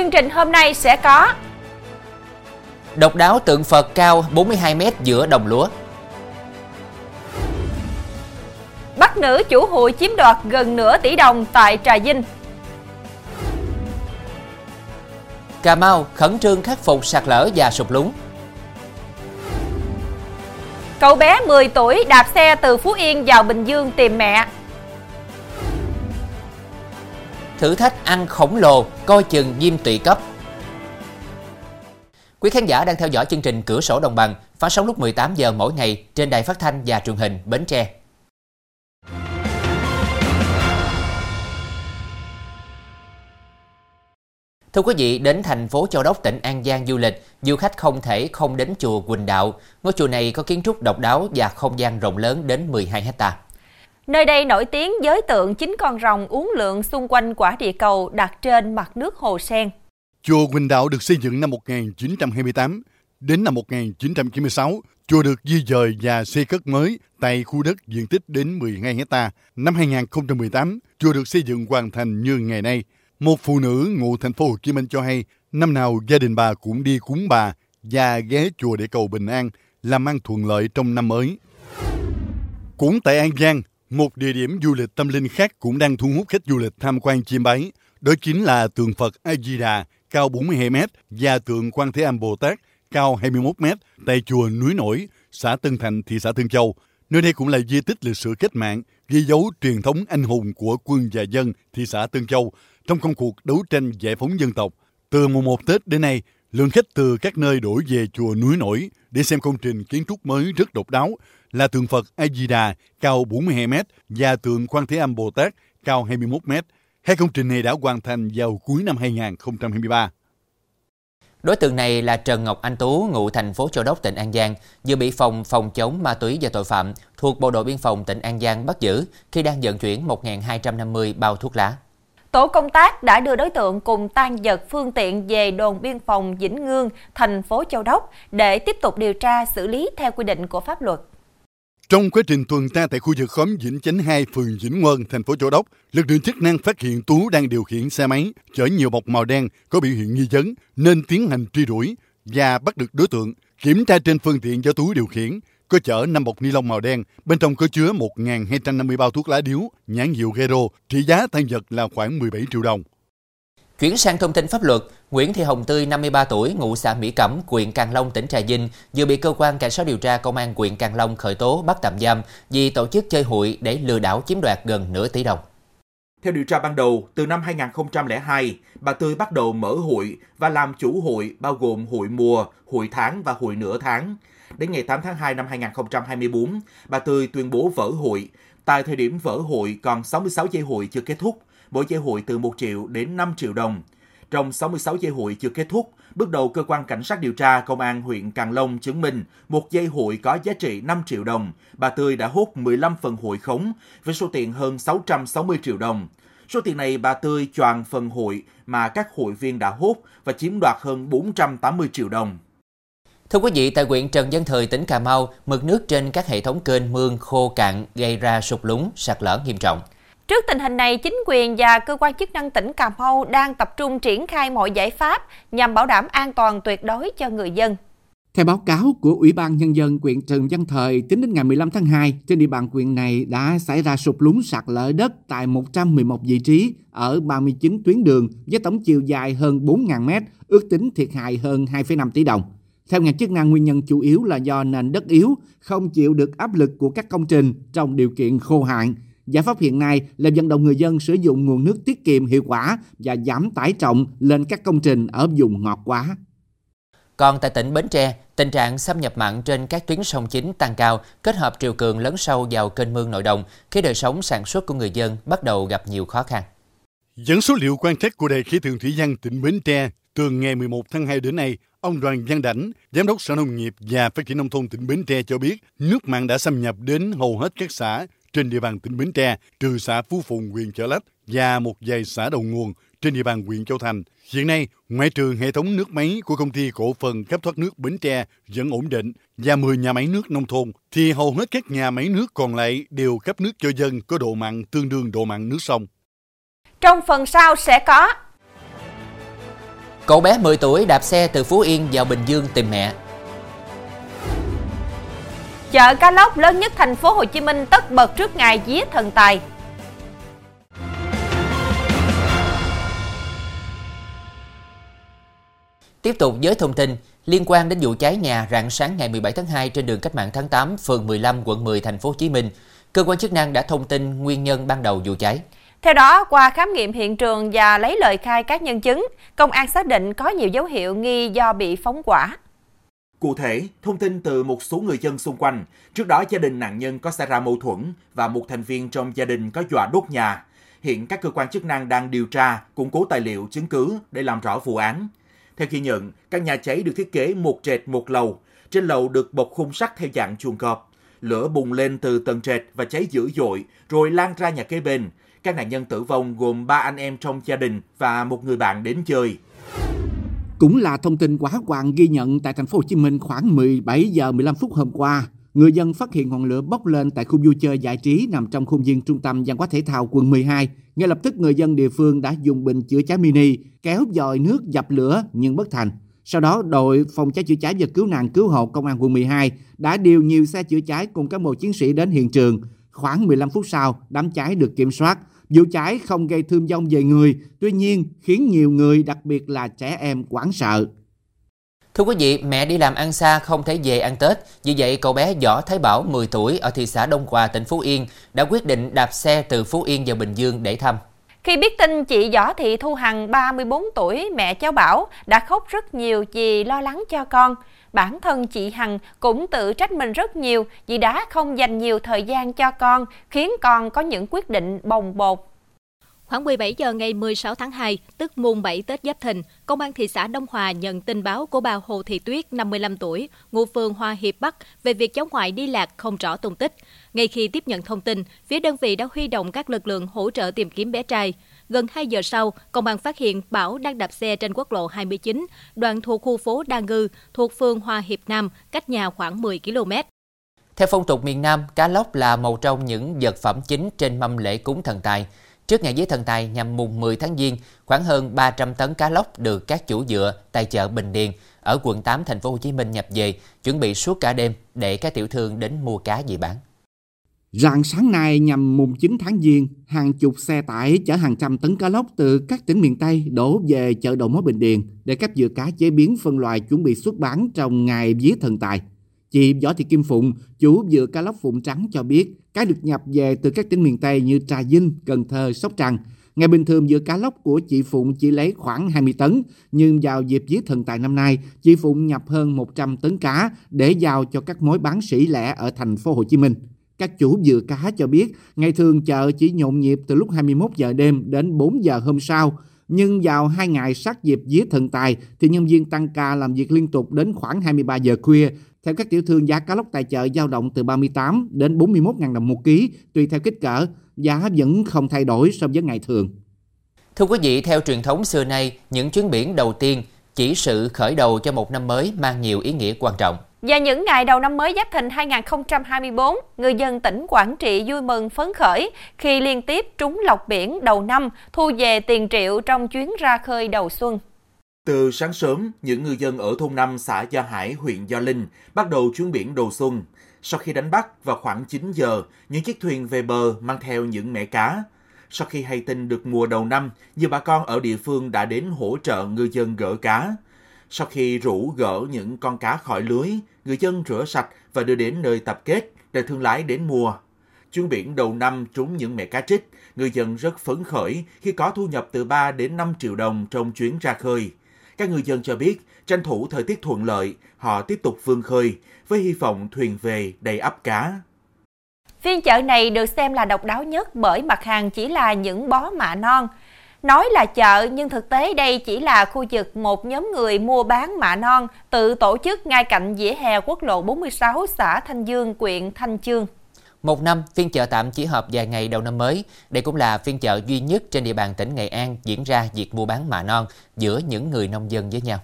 Chương trình hôm nay sẽ có Độc đáo tượng Phật cao 42 m giữa đồng lúa. Bắt nữ chủ hụi chiếm đoạt gần nửa tỷ đồng tại Trà Vinh. Cà Mau khẩn trương khắc phục sạt lở và sụp lún. Cậu bé 10 tuổi đạp xe từ Phú Yên vào Bình Dương tìm mẹ. Thử thách ăn khổng lồ, coi chừng viêm tụy cấp. Quý khán giả đang theo dõi chương trình Cửa sổ Đồng bằng phát sóng lúc 18 giờ mỗi ngày trên đài phát thanh và truyền hình Bến Tre. Thưa quý vị, đến thành phố Châu Đốc, tỉnh An Giang du lịch, du khách không thể không đến chùa Quỳnh Đạo. Ngôi chùa này có kiến trúc độc đáo và không gian rộng lớn đến 12 hecta. Nơi đây nổi tiếng với tượng chín con rồng uốn lượn xung quanh quả địa cầu đặt trên mặt nước hồ sen. Chùa Quỳnh Đạo được xây dựng năm 1928. Đến năm 1996, chùa được di dời và xây cất mới tại khu đất diện tích đến 12 hecta. Năm 2018, chùa được xây dựng hoàn thành như ngày nay. Một phụ nữ ngụ thành phố Hồ Chí Minh cho hay, năm nào gia đình bà cũng đi cúng bà và ghé chùa để cầu bình an, làm ăn thuận lợi trong năm mới. Cũng tại An Giang, một địa điểm du lịch tâm linh khác cũng đang thu hút khách du lịch tham quan chiêm bái. Đó chính là tượng Phật A Di Đà cao 42 m và tượng Quan Thế Âm Bồ Tát cao 21 m tại chùa Núi Nổi, xã Tân Thành, thị xã Tân Châu. Nơi đây cũng là di tích lịch sử cách mạng, ghi dấu truyền thống anh hùng của quân và dân thị xã Tân Châu trong công cuộc đấu tranh giải phóng dân tộc. Từ mùng 1 Tết đến nay, lượng khách từ các nơi đổ về chùa Núi Nổi để xem công trình kiến trúc mới rất độc đáo là tượng Phật A Di Đà cao 42 m và tượng Quan Thế Âm Bồ Tát cao 21 m. Hai công trình này đã hoàn thành vào cuối năm 2023. Đối tượng này là Trần Ngọc Anh Tú, ngụ thành phố Châu Đốc, tỉnh An Giang, vừa bị phòng phòng chống ma túy và tội phạm thuộc Bộ đội Biên phòng tỉnh An Giang bắt giữ khi đang vận chuyển 1.250 bao thuốc lá. Tổ công tác đã đưa đối tượng cùng tan vật phương tiện về đồn biên phòng Vĩnh Ngương, thành phố Châu Đốc để tiếp tục điều tra xử lý theo quy định của pháp luật. Trong quá trình tuần tra tại khu vực khóm Vĩnh Chánh 2, phường Vĩnh Ngân, thành phố Châu Đốc, lực lượng chức năng phát hiện Tú đang điều khiển xe máy chở nhiều bọc màu đen có biểu hiện nghi vấn nên tiến hành truy đuổi và bắt được đối tượng. Kiểm tra trên phương tiện do Tú điều khiển, có chở 5 bọc ni lông màu đen, bên trong có chứa 1.250 bao thuốc lá điếu, nhãn hiệu Hero trị giá tăng vật là khoảng 17 triệu đồng. Chuyển sang thông tin pháp luật, Nguyễn Thị Hồng Tươi, 53 tuổi, ngụ xã Mỹ Cẩm, huyện Càng Long, tỉnh Trà Vinh, vừa bị cơ quan cảnh sát điều tra công an huyện Càng Long khởi tố bắt tạm giam vì tổ chức chơi hụi để lừa đảo chiếm đoạt gần nửa tỷ đồng. Theo điều tra ban đầu, từ năm 2002, bà Tươi bắt đầu mở hụi và làm chủ hụi bao gồm hụi mùa, hụi tháng và hụi nửa tháng. Đến ngày 8 tháng 2 năm 2024, bà Tươi tuyên bố vỡ hụi. Tại thời điểm vỡ hụi còn 66 dây hụi chưa kết thúc, mỗi dây hụi từ 1 triệu đến 5 triệu đồng. Trong 66 dây hụi chưa kết thúc, bước đầu cơ quan cảnh sát điều tra công an huyện Càng Long chứng minh một dây hụi có giá trị 5 triệu đồng. Bà Tươi đã hút 15 phần hụi khống với số tiền hơn 660 triệu đồng. Số tiền này bà Tươi choàn phần hụi mà các hụi viên đã hút và chiếm đoạt hơn 480 triệu đồng. Thưa quý vị, tại huyện Trần Văn Thời, tỉnh Cà Mau, mực nước trên các hệ thống kênh mương khô cạn gây ra sụt lún, sạt lở nghiêm trọng. Trước tình hình này, chính quyền và cơ quan chức năng tỉnh Cà Mau đang tập trung triển khai mọi giải pháp nhằm bảo đảm an toàn tuyệt đối cho người dân. Theo báo cáo của Ủy ban Nhân dân huyện Trần Văn Thời, tính đến ngày 15 tháng 2, trên địa bàn huyện này đã xảy ra sụp lún sạt lở đất tại 111 vị trí ở 39 tuyến đường với tổng chiều dài hơn 4.000 mét, ước tính thiệt hại hơn 2,5 tỷ đồng. Theo ngành chức năng, nguyên nhân chủ yếu là do nền đất yếu, không chịu được áp lực của các công trình trong điều kiện khô hạn. Giải pháp hiện nay là vận động người dân sử dụng nguồn nước tiết kiệm hiệu quả và giảm tải trọng lên các công trình ở vùng ngọt quá. Còn tại tỉnh Bến Tre, tình trạng xâm nhập mặn trên các tuyến sông chính tăng cao, kết hợp triều cường lớn sâu vào kênh mương nội đồng, khiến đời sống sản xuất của người dân bắt đầu gặp nhiều khó khăn. Dẫn số liệu quan trắc của Đài khí tượng thủy văn tỉnh Bến Tre, từ ngày 11 tháng 2 đến nay, ông Đoàn Văn Đảnh, Giám đốc Sở Nông nghiệp và Phát triển Nông thôn tỉnh Bến Tre cho biết, nước mặn đã xâm nhập đến hầu hết các xã trên địa bàn tỉnh Bến Tre, trừ xã Phú Phùng, huyện Chợ Lách và một vài xã đầu nguồn trên địa bàn huyện Châu Thành. Hiện nay, ngoại trừ hệ thống nước máy của công ty cổ phần cấp thoát nước Bến Tre vẫn ổn định và 10 nhà máy nước nông thôn, thì hầu hết các nhà máy nước còn lại đều cấp nước cho dân có độ mặn tương đương độ mặn nước sông. Trong phần sau sẽ có Cậu bé 10 tuổi đạp xe từ Phú Yên vào Bình Dương tìm mẹ. Chợ cá lóc lớn nhất thành phố Hồ Chí Minh tất bật trước ngày vía thần tài. Tiếp tục với thông tin liên quan đến vụ cháy nhà rạng sáng ngày 17 tháng 2 trên đường Cách mạng tháng 8, phường 15, quận 10, thành phố Hồ Chí Minh. Cơ quan chức năng đã thông tin nguyên nhân ban đầu vụ cháy. Theo đó, qua khám nghiệm hiện trường và lấy lời khai các nhân chứng, công an xác định có nhiều dấu hiệu nghi do bị phóng hỏa. Cụ thể, thông tin từ một số người dân xung quanh, trước đó gia đình nạn nhân có xảy ra mâu thuẫn và một thành viên trong gia đình có dọa đốt nhà. Hiện các cơ quan chức năng đang điều tra, củng cố tài liệu, chứng cứ để làm rõ vụ án. Theo ghi nhận, căn nhà cháy được thiết kế một trệt một lầu. Trên lầu được bọc khung sắt theo dạng chuồng cọp. Lửa bùng lên từ tầng trệt và cháy dữ dội, rồi lan ra nhà kế bên. Các nạn nhân tử vong gồm ba anh em trong gia đình và một người bạn đến chơi. Cũng là thông tin quá hoàng ghi nhận tại thành phố Hồ Chí Minh khoảng 17 giờ 15 phút hôm qua. Người dân phát hiện ngọn lửa bốc lên tại khu vui chơi giải trí nằm trong khuôn viên trung tâm văn hóa thể thao quận 12. Ngay lập tức người dân địa phương đã dùng bình chữa cháy mini kéo dòi nước dập lửa nhưng bất thành. Sau đó, đội phòng cháy chữa cháy và cứu nạn cứu hộ công an quận 12 đã điều nhiều xe chữa cháy cùng các bộ chiến sĩ đến hiện trường. Khoảng 15 phút sau, đám cháy được kiểm soát. Vụ cháy không gây thương vong về người, tuy nhiên khiến nhiều người, đặc biệt là trẻ em, quảng sợ. Thưa quý vị, mẹ đi làm ăn xa không thể về ăn Tết, vì vậy cậu bé Võ Thái Bảo 10 tuổi ở thị xã Đông Hòa, tỉnh Phú Yên đã quyết định đạp xe từ Phú Yên vào Bình Dương để thăm. Khi biết tin chị Võ Thị Thu Hằng 34 tuổi, mẹ cháu Bảo đã khóc rất nhiều vì lo lắng cho con. Bản thân chị Hằng cũng tự trách mình rất nhiều vì đã không dành nhiều thời gian cho con, khiến con có những quyết định bồng bột Khoảng 17 giờ ngày 16 tháng 2, tức mùng 7 Tết Giáp Thìn, Công an thị xã Đông Hòa nhận tin báo của bà Hồ Thị Tuyết, 55 tuổi, ngụ phường Hoa Hiệp Bắc về việc cháu ngoại đi lạc không rõ tung tích. Ngay khi tiếp nhận thông tin, phía đơn vị đã huy động các lực lượng hỗ trợ tìm kiếm bé trai. Gần 2 giờ sau, công an phát hiện Bảo đang đạp xe trên quốc lộ 29, đoạn thuộc khu phố Đa Ngư, thuộc phường Hoa Hiệp Nam, cách nhà khoảng 10 km. Theo phong tục miền Nam, cá lóc là một trong những vật phẩm chính trên mâm lễ cúng thần tài. Trước ngày vía thần tài nhằm mùng 10 tháng Giêng, khoảng hơn 300 tấn cá lóc được các chủ dựa tại chợ Bình Điền ở quận 8 thành phố Hồ Chí Minh nhập về, chuẩn bị suốt cả đêm để các tiểu thương đến mua cá về bán. Rạng sáng nay nhằm mùng 9 tháng Giêng, hàng chục xe tải chở hàng trăm tấn cá lóc từ các tỉnh miền Tây đổ về chợ đầu mối Bình Điền để các dừa cá chế biến phân loại chuẩn bị xuất bán trong ngày vía thần tài. Chị Võ Thị Kim Phụng, chủ dừa cá lóc Phụng Trắng cho biết, cá được nhập về từ các tỉnh miền Tây như Trà Vinh, Cần Thơ, Sóc Trăng. Ngày bình thường giữa cá lóc của chị Phụng chỉ lấy khoảng 20 tấn, nhưng vào dịp giết thần tài năm nay, chị Phụng nhập hơn 100 tấn cá để giao cho các mối bán sỉ lẻ ở thành phố Hồ Chí Minh. Các chủ dừa cá cho biết, ngày thường chợ chỉ nhộn nhịp từ lúc 21 giờ đêm đến 4 giờ hôm sau, nhưng vào hai ngày sát dịp vía thần tài thì nhân viên tăng ca làm việc liên tục đến khoảng 23 giờ khuya theo các tiểu thương, giá cá lóc tại chợ dao động từ 38 đến 41.000 đồng một ký, tùy theo kích cỡ, giá vẫn không thay đổi so với ngày thường. Thưa quý vị, theo truyền thống xưa nay, những chuyến biển đầu tiên chỉ sự khởi đầu cho một năm mới mang nhiều ý nghĩa quan trọng. Và những ngày đầu năm mới Giáp Thìn 2024, người dân tỉnh Quảng Trị vui mừng phấn khởi khi liên tiếp trúng lọc biển đầu năm, thu về tiền triệu trong chuyến ra khơi đầu xuân. Từ sáng sớm, những ngư dân ở thôn 5 xã Gia Hải, huyện Gia Linh bắt đầu chuyến biển đầu xuân. Sau khi đánh bắt vào khoảng 9 giờ, những chiếc thuyền về bờ mang theo những mẻ cá. Sau khi hay tin được mùa đầu năm, nhiều bà con ở địa phương đã đến hỗ trợ ngư dân gỡ cá. Sau khi rủ gỡ những con cá khỏi lưới, người dân rửa sạch và đưa đến nơi tập kết để thương lái đến mua. Chuyến biển đầu năm trúng những mẻ cá trích, người dân rất phấn khởi khi có thu nhập từ 3 đến 5 triệu đồng trong chuyến ra khơi. Các ngư dân cho biết, tranh thủ thời tiết thuận lợi, họ tiếp tục vươn khơi với hy vọng thuyền về đầy ắp cá. Phiên chợ này được xem là độc đáo nhất bởi mặt hàng chỉ là những bó mạ non. Nói là chợ nhưng thực tế đây chỉ là khu vực một nhóm người mua bán mạ non tự tổ chức ngay cạnh vỉa hè quốc lộ 46 xã Thanh Dương, huyện Thanh Chương. Một năm, phiên chợ tạm chỉ họp vài ngày đầu năm mới. Đây cũng là phiên chợ duy nhất trên địa bàn tỉnh Nghệ An diễn ra việc mua bán mạ non giữa những người nông dân với nhau.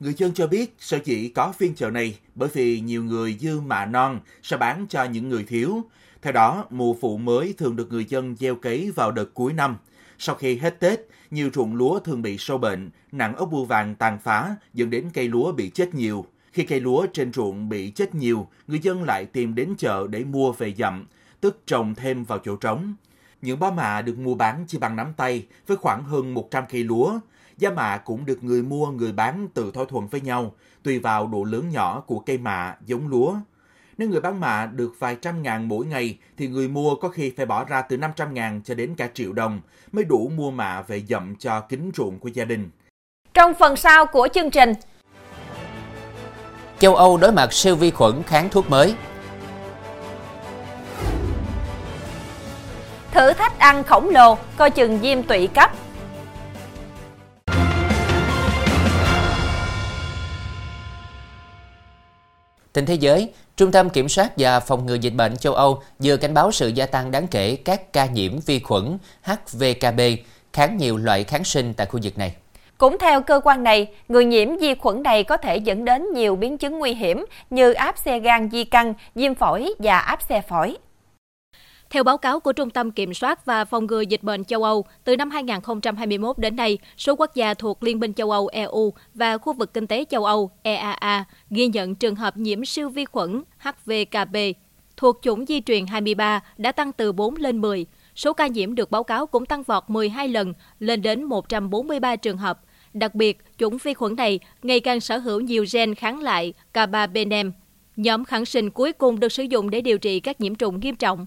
Người dân cho biết sở dĩ có phiên chợ này bởi vì nhiều người dư mạ non sẽ bán cho những người thiếu. Theo đó, mùa vụ mới thường được người dân gieo cấy vào đợt cuối năm. Sau khi hết Tết, nhiều ruộng lúa thường bị sâu bệnh, nặng ốc bươu vàng tàn phá dẫn đến cây lúa bị chết nhiều. Khi cây lúa trên ruộng bị chết nhiều, người dân lại tìm đến chợ để mua về dặm, tức trồng thêm vào chỗ trống. Những bó mạ được mua bán chỉ bằng nắm tay với khoảng hơn 100 cây lúa. Giá mạ cũng được người mua người bán tự thỏa thuận với nhau, tùy vào độ lớn nhỏ của cây mạ, giống lúa. Nếu người bán mạ được vài trăm ngàn mỗi ngày thì người mua có khi phải bỏ ra từ 500 ngàn cho đến cả triệu đồng mới đủ mua mạ về dậm cho kính ruộng của gia đình. Trong phần sau của chương trình, Châu Âu đối mặt siêu vi khuẩn kháng thuốc mới. thử thách ăn khổng lồ, coi chừng viêm tụy cấp. Tình thế giới, Trung tâm Kiểm soát và Phòng ngừa Dịch bệnh châu Âu vừa cảnh báo sự gia tăng đáng kể các ca nhiễm vi khuẩn HVKB kháng nhiều loại kháng sinh tại khu vực này. Cũng theo cơ quan này, người nhiễm vi khuẩn này có thể dẫn đến nhiều biến chứng nguy hiểm như áp xe gan di căn, viêm phổi và áp xe phổi. Theo báo cáo của Trung tâm Kiểm soát và Phòng ngừa Dịch bệnh châu Âu, từ năm 2021 đến nay, số quốc gia thuộc Liên minh châu Âu EU và khu vực kinh tế châu Âu EAA ghi nhận trường hợp nhiễm siêu vi khuẩn HVKB thuộc chủng di truyền 23 đã tăng từ 4 lên 10. Số ca nhiễm được báo cáo cũng tăng vọt 12 lần, lên đến 143 trường hợp. Đặc biệt, chủng vi khuẩn này ngày càng sở hữu nhiều gen kháng lại carbapenem, nhóm kháng sinh cuối cùng được sử dụng để điều trị các nhiễm trùng nghiêm trọng.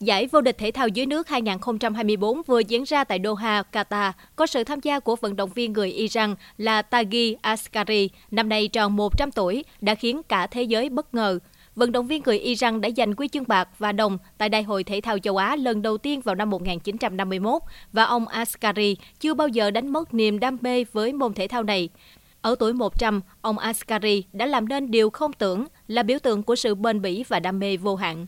Giải vô địch thể thao dưới nước 2024 vừa diễn ra tại Doha, Qatar, có sự tham gia của vận động viên người Iran là Taghi Askari, năm nay tròn 100 tuổi, đã khiến cả thế giới bất ngờ. Vận động viên người Iran đã giành huy chương bạc và đồng tại Đại hội Thể thao châu Á lần đầu tiên vào năm 1951 và ông Askari chưa bao giờ đánh mất niềm đam mê với môn thể thao này. Ở tuổi 100, ông Askari đã làm nên điều không tưởng là biểu tượng của sự bền bỉ và đam mê vô hạn.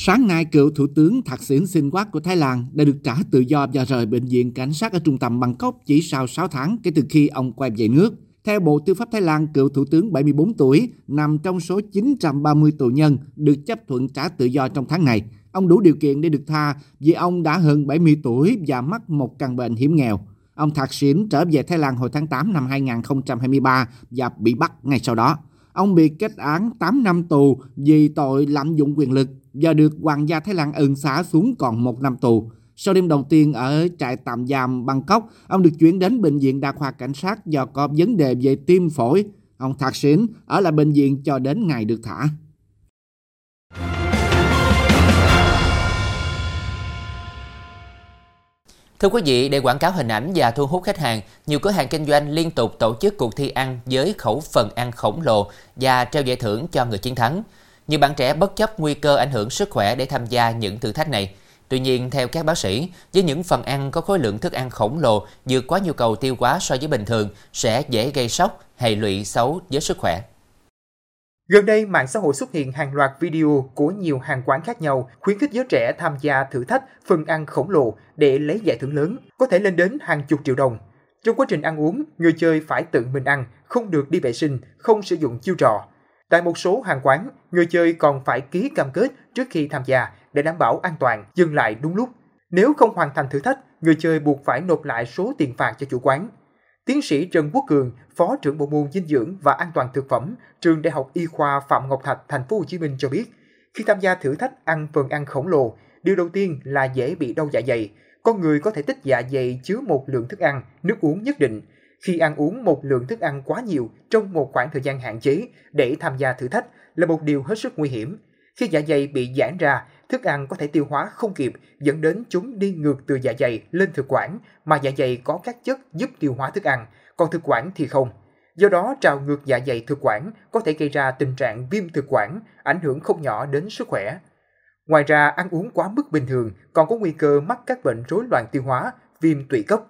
Sáng nay, cựu Thủ tướng Thạc Xỉn Sinh Quát của Thái Lan đã được trả tự do và rời bệnh viện cảnh sát ở trung tâm Bangkok chỉ sau 6 tháng kể từ khi ông quay về nước. Theo Bộ Tư pháp Thái Lan, cựu Thủ tướng 74 tuổi nằm trong số 930 tù nhân được chấp thuận trả tự do trong tháng này. Ông đủ điều kiện để được tha vì ông đã hơn 70 tuổi và mắc một căn bệnh hiểm nghèo. Ông Thạc Xỉn trở về Thái Lan hồi tháng 8 năm 2023 và bị bắt ngay sau đó. Ông bị kết án 8 năm tù vì tội lạm dụng quyền lực và được Hoàng gia Thái Lan ân xá xuống còn một năm tù. Sau đêm đầu tiên ở trại tạm giam Bangkok, ông được chuyển đến bệnh viện đa khoa cảnh sát do có vấn đề về tim phổi. Ông Thạc Xỉn ở lại bệnh viện cho đến ngày được thả. Thưa quý vị, để quảng cáo hình ảnh và thu hút khách hàng, nhiều cửa hàng kinh doanh liên tục tổ chức cuộc thi ăn với khẩu phần ăn khổng lồ và treo giải thưởng cho người chiến thắng. Nhiều bạn trẻ bất chấp nguy cơ ảnh hưởng sức khỏe để tham gia những thử thách này. Tuy nhiên, theo các bác sĩ, với những phần ăn có khối lượng thức ăn khổng lồ vượt quá nhu cầu tiêu hóa so với bình thường sẽ dễ gây sốc, hệ lụy xấu với sức khỏe. Gần đây, mạng xã hội xuất hiện hàng loạt video của nhiều hàng quán khác nhau khuyến khích giới trẻ tham gia thử thách phần ăn khổng lồ để lấy giải thưởng lớn, có thể lên đến hàng chục triệu đồng. Trong quá trình ăn uống, người chơi phải tự mình ăn, không được đi vệ sinh, không sử dụng chiêu trò. Tại một số hàng quán, người chơi còn phải ký cam kết trước khi tham gia để đảm bảo an toàn, dừng lại đúng lúc. Nếu không hoàn thành thử thách, người chơi buộc phải nộp lại số tiền phạt cho chủ quán. Tiến sĩ Trần Quốc Cường, Phó trưởng Bộ môn Dinh dưỡng và An toàn thực phẩm, Trường Đại học Y khoa Phạm Ngọc Thạch, Thành phố Hồ Chí Minh cho biết, khi tham gia thử thách ăn phần ăn khổng lồ, điều đầu tiên là dễ bị đau dạ dày. Con người có thể tích dạ dày chứa một lượng thức ăn, nước uống nhất định. Khi ăn uống một lượng thức ăn quá nhiều trong một khoảng thời gian hạn chế để tham gia thử thách là một điều hết sức nguy hiểm. Khi dạ dày bị giãn ra, thức ăn có thể tiêu hóa không kịp dẫn đến chúng đi ngược từ dạ dày lên thực quản mà dạ dày có các chất giúp tiêu hóa thức ăn, còn thực quản thì không. Do đó trào ngược dạ dày thực quản có thể gây ra tình trạng viêm thực quản, ảnh hưởng không nhỏ đến sức khỏe. Ngoài ra, ăn uống quá mức bình thường còn có nguy cơ mắc các bệnh rối loạn tiêu hóa, viêm tụy cấp.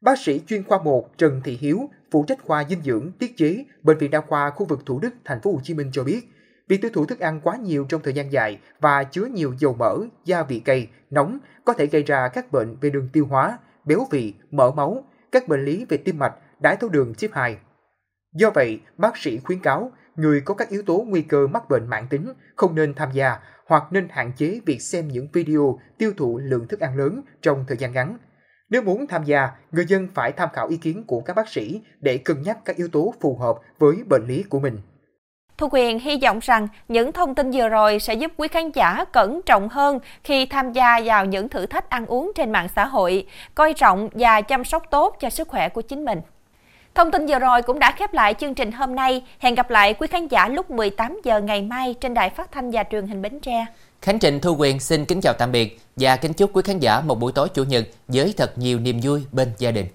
Bác sĩ chuyên khoa 1 Trần Thị Hiếu, phụ trách khoa dinh dưỡng tiết chế, bệnh viện đa khoa khu vực Thủ Đức, thành phố Hồ Chí Minh cho biết, Việc tiêu thụ thức ăn quá nhiều trong thời gian dài và chứa nhiều dầu mỡ, gia vị cay, nóng có thể gây ra các bệnh về đường tiêu hóa, béo phì, mỡ máu, các bệnh lý về tim mạch, đái tháo đường type 2. Do vậy, bác sĩ khuyến cáo người có các yếu tố nguy cơ mắc bệnh mãn tính không nên tham gia hoặc nên hạn chế việc xem những video tiêu thụ lượng thức ăn lớn trong thời gian ngắn. Nếu muốn tham gia, người dân phải tham khảo ý kiến của các bác sĩ để cân nhắc các yếu tố phù hợp với bệnh lý của mình. Thu Quyền hy vọng rằng những thông tin vừa rồi sẽ giúp quý khán giả cẩn trọng hơn khi tham gia vào những thử thách ăn uống trên mạng xã hội, coi trọng và chăm sóc tốt cho sức khỏe của chính mình. Thông tin vừa rồi cũng đã khép lại chương trình hôm nay. Hẹn gặp lại quý khán giả lúc 18 giờ ngày mai trên đài phát thanh và truyền hình Bến Tre. Khánh Trịnh, Thu Quyền xin kính chào tạm biệt và kính chúc quý khán giả một buổi tối chủ nhật với thật nhiều niềm vui bên gia đình.